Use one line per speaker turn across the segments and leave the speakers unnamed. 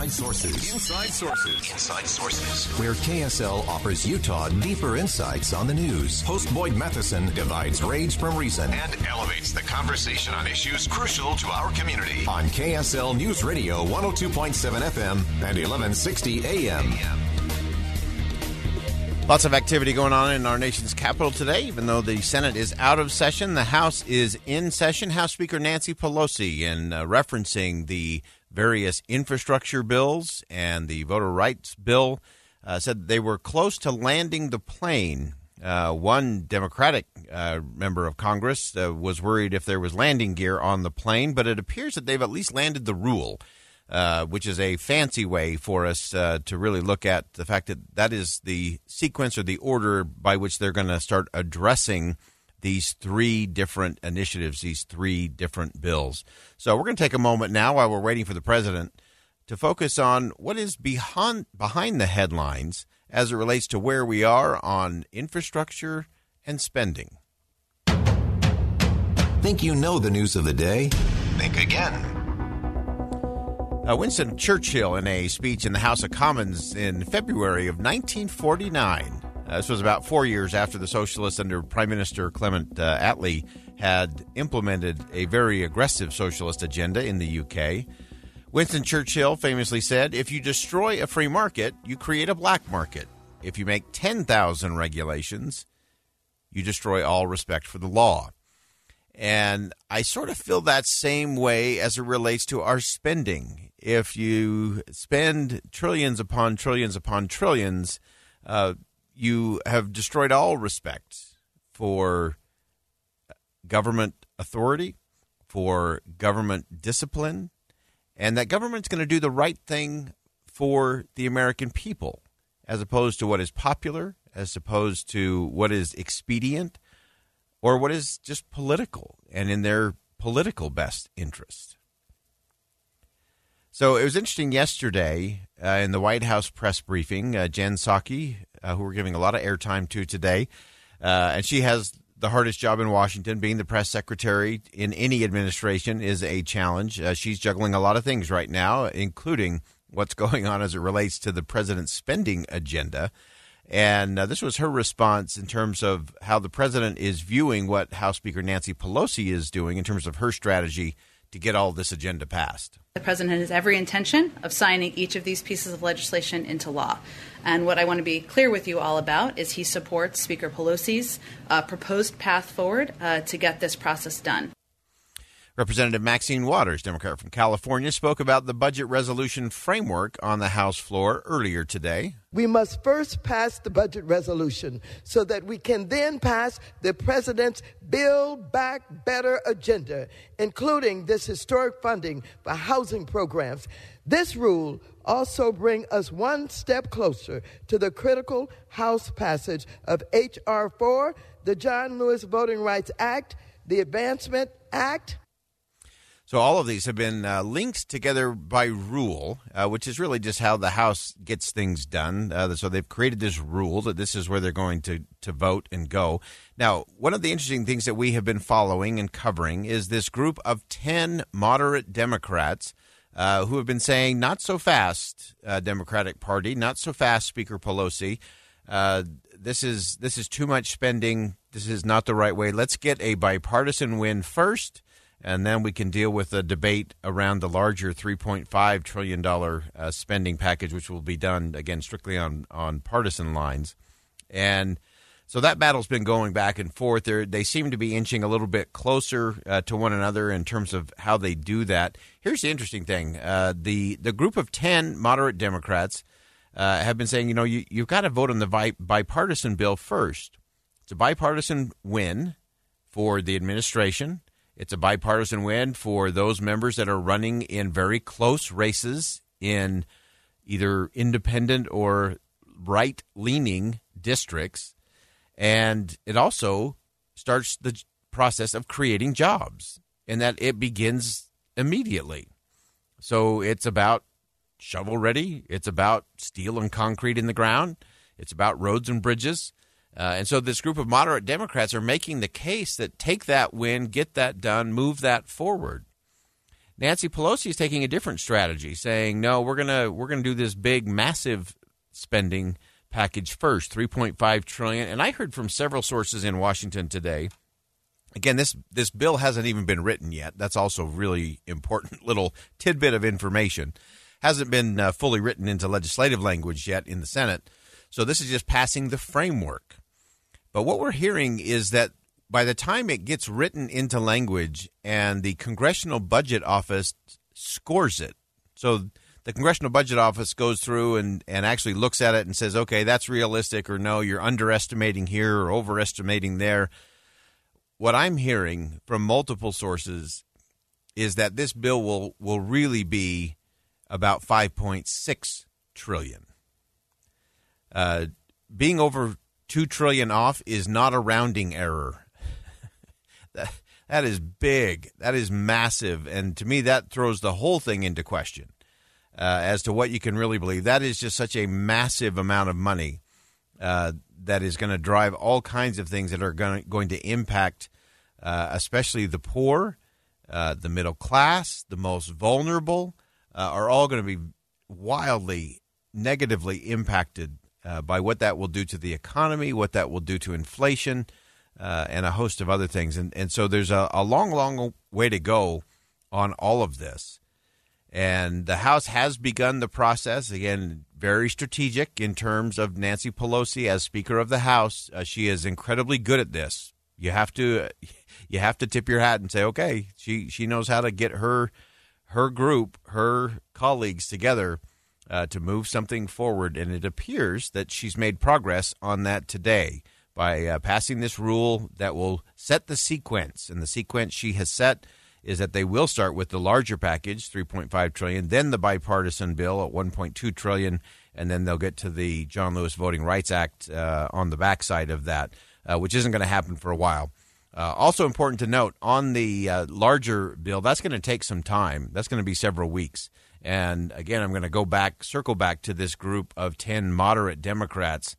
Inside Sources. Inside Sources. Inside Sources. Where KSL offers Utah deeper insights on the news. Host Boyd Matheson divides rage from reason and elevates the conversation on issues crucial to our community. On KSL News Radio 102.7 FM and 1160 AM.
Lots of activity going on in our nation's capital today. Even though the Senate is out of session, the House is in session. House Speaker Nancy Pelosi, in uh, referencing the various infrastructure bills and the voter rights bill, uh, said they were close to landing the plane. Uh, one Democratic uh, member of Congress uh, was worried if there was landing gear on the plane, but it appears that they've at least landed the rule. Uh, which is a fancy way for us uh, to really look at the fact that that is the sequence or the order by which they're going to start addressing these three different initiatives, these three different bills. So we're going to take a moment now while we're waiting for the president to focus on what is behind behind the headlines as it relates to where we are on infrastructure and spending.
Think you know the news of the day? Think again.
Uh, Winston Churchill, in a speech in the House of Commons in February of 1949, uh, this was about four years after the socialists under Prime Minister Clement uh, Attlee had implemented a very aggressive socialist agenda in the UK. Winston Churchill famously said, If you destroy a free market, you create a black market. If you make 10,000 regulations, you destroy all respect for the law. And I sort of feel that same way as it relates to our spending. If you spend trillions upon trillions upon trillions, uh, you have destroyed all respect for government authority, for government discipline, and that government's going to do the right thing for the American people as opposed to what is popular, as opposed to what is expedient, or what is just political and in their political best interest. So it was interesting yesterday uh, in the White House press briefing. Uh, Jen Psaki, uh, who we're giving a lot of airtime to today, uh, and she has the hardest job in Washington. Being the press secretary in any administration is a challenge. Uh, she's juggling a lot of things right now, including what's going on as it relates to the president's spending agenda. And uh, this was her response in terms of how the president is viewing what House Speaker Nancy Pelosi is doing in terms of her strategy to get all this agenda passed.
The president has every intention of signing each of these pieces of legislation into law. And what I want to be clear with you all about is he supports Speaker Pelosi's uh, proposed path forward uh, to get this process done.
Representative Maxine Waters, Democrat from California, spoke about the budget resolution framework on the House floor earlier today.
We must first pass the budget resolution so that we can then pass the president's Build Back Better agenda, including this historic funding for housing programs. This rule also bring us one step closer to the critical House passage of H.R. 4, the John Lewis Voting Rights Act, the Advancement Act,
so all of these have been uh, linked together by rule, uh, which is really just how the House gets things done. Uh, so they've created this rule that this is where they're going to, to vote and go. Now, one of the interesting things that we have been following and covering is this group of 10 moderate Democrats uh, who have been saying, not so fast, uh, Democratic Party, not so fast, Speaker Pelosi. Uh, this is this is too much spending. This is not the right way. Let's get a bipartisan win first and then we can deal with a debate around the larger $3.5 trillion uh, spending package, which will be done, again, strictly on, on partisan lines. And so that battle's been going back and forth. They're, they seem to be inching a little bit closer uh, to one another in terms of how they do that. Here's the interesting thing uh, the, the group of 10 moderate Democrats uh, have been saying, you know, you, you've got to vote on the bi- bipartisan bill first. It's a bipartisan win for the administration it's a bipartisan win for those members that are running in very close races in either independent or right leaning districts. And it also starts the process of creating jobs, and that it begins immediately. So it's about shovel ready, it's about steel and concrete in the ground, it's about roads and bridges. Uh, and so this group of moderate Democrats are making the case that take that win, get that done, move that forward. Nancy Pelosi is taking a different strategy, saying, "No, we're gonna we're gonna do this big, massive spending package first, 3.5 trillion." And I heard from several sources in Washington today. Again, this this bill hasn't even been written yet. That's also really important little tidbit of information. Hasn't been uh, fully written into legislative language yet in the Senate. So this is just passing the framework. But what we're hearing is that by the time it gets written into language and the Congressional Budget Office scores it, so the Congressional Budget Office goes through and, and actually looks at it and says, okay, that's realistic, or no, you're underestimating here or overestimating there. What I'm hearing from multiple sources is that this bill will, will really be about 5.6 trillion. Uh, being over 2 trillion off is not a rounding error. that, that is big. That is massive. And to me, that throws the whole thing into question uh, as to what you can really believe. That is just such a massive amount of money uh, that is going to drive all kinds of things that are going to, going to impact, uh, especially the poor, uh, the middle class, the most vulnerable, uh, are all going to be wildly negatively impacted uh, by what that will do to the economy, what that will do to inflation, uh, and a host of other things. And, and so there's a, a long, long way to go on all of this. And the House has begun the process. Again, very strategic in terms of Nancy Pelosi as Speaker of the House. Uh, she is incredibly good at this. You have to you have to tip your hat and say, okay, she she knows how to get her her group, her colleagues together uh, to move something forward. And it appears that she's made progress on that today by uh, passing this rule that will set the sequence. And the sequence she has set is that they will start with the larger package, 3.5 trillion, then the bipartisan bill at 1.2 trillion, and then they'll get to the John Lewis Voting Rights Act uh, on the backside of that, uh, which isn't going to happen for a while. Uh, also important to note on the uh, larger bill, that's going to take some time. That's going to be several weeks. And again, I'm going to go back, circle back to this group of 10 moderate Democrats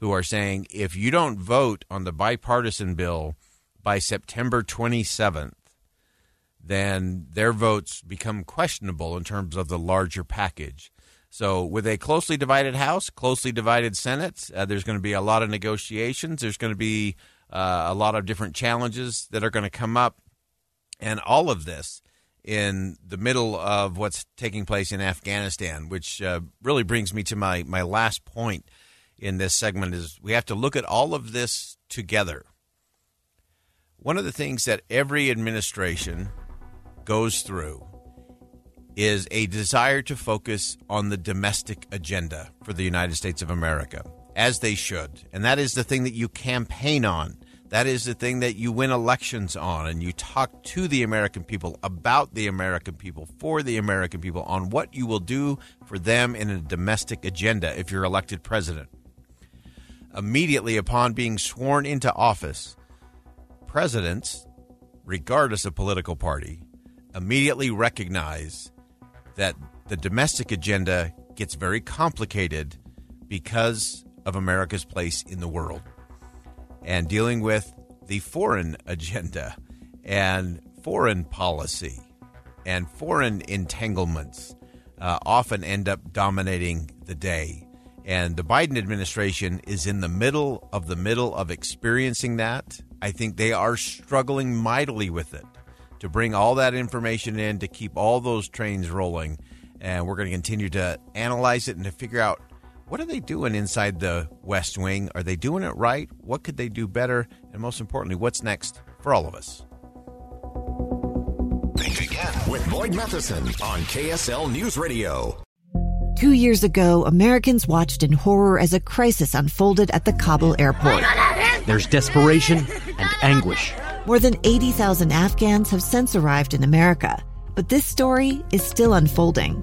who are saying if you don't vote on the bipartisan bill by September 27th, then their votes become questionable in terms of the larger package. So, with a closely divided House, closely divided Senate, uh, there's going to be a lot of negotiations. There's going to be uh, a lot of different challenges that are going to come up. And all of this in the middle of what's taking place in Afghanistan, which uh, really brings me to my, my last point in this segment is we have to look at all of this together. One of the things that every administration goes through is a desire to focus on the domestic agenda for the United States of America, as they should. And that is the thing that you campaign on. That is the thing that you win elections on, and you talk to the American people about the American people, for the American people, on what you will do for them in a domestic agenda if you're elected president. Immediately upon being sworn into office, presidents, regardless of political party, immediately recognize that the domestic agenda gets very complicated because of America's place in the world and dealing with the foreign agenda and foreign policy and foreign entanglements uh, often end up dominating the day. And the Biden administration is in the middle of the middle of experiencing that. I think they are struggling mightily with it to bring all that information in to keep all those trains rolling. And we're going to continue to analyze it and to figure out what are they doing inside the West Wing? Are they doing it right? What could they do better? And most importantly, what's next for all of us?
Think again with Boyd Matheson on KSL News Radio.
Two years ago, Americans watched in horror as a crisis unfolded at the Kabul airport.
There's desperation and anguish.
More than 80,000 Afghans have since arrived in America, but this story is still unfolding.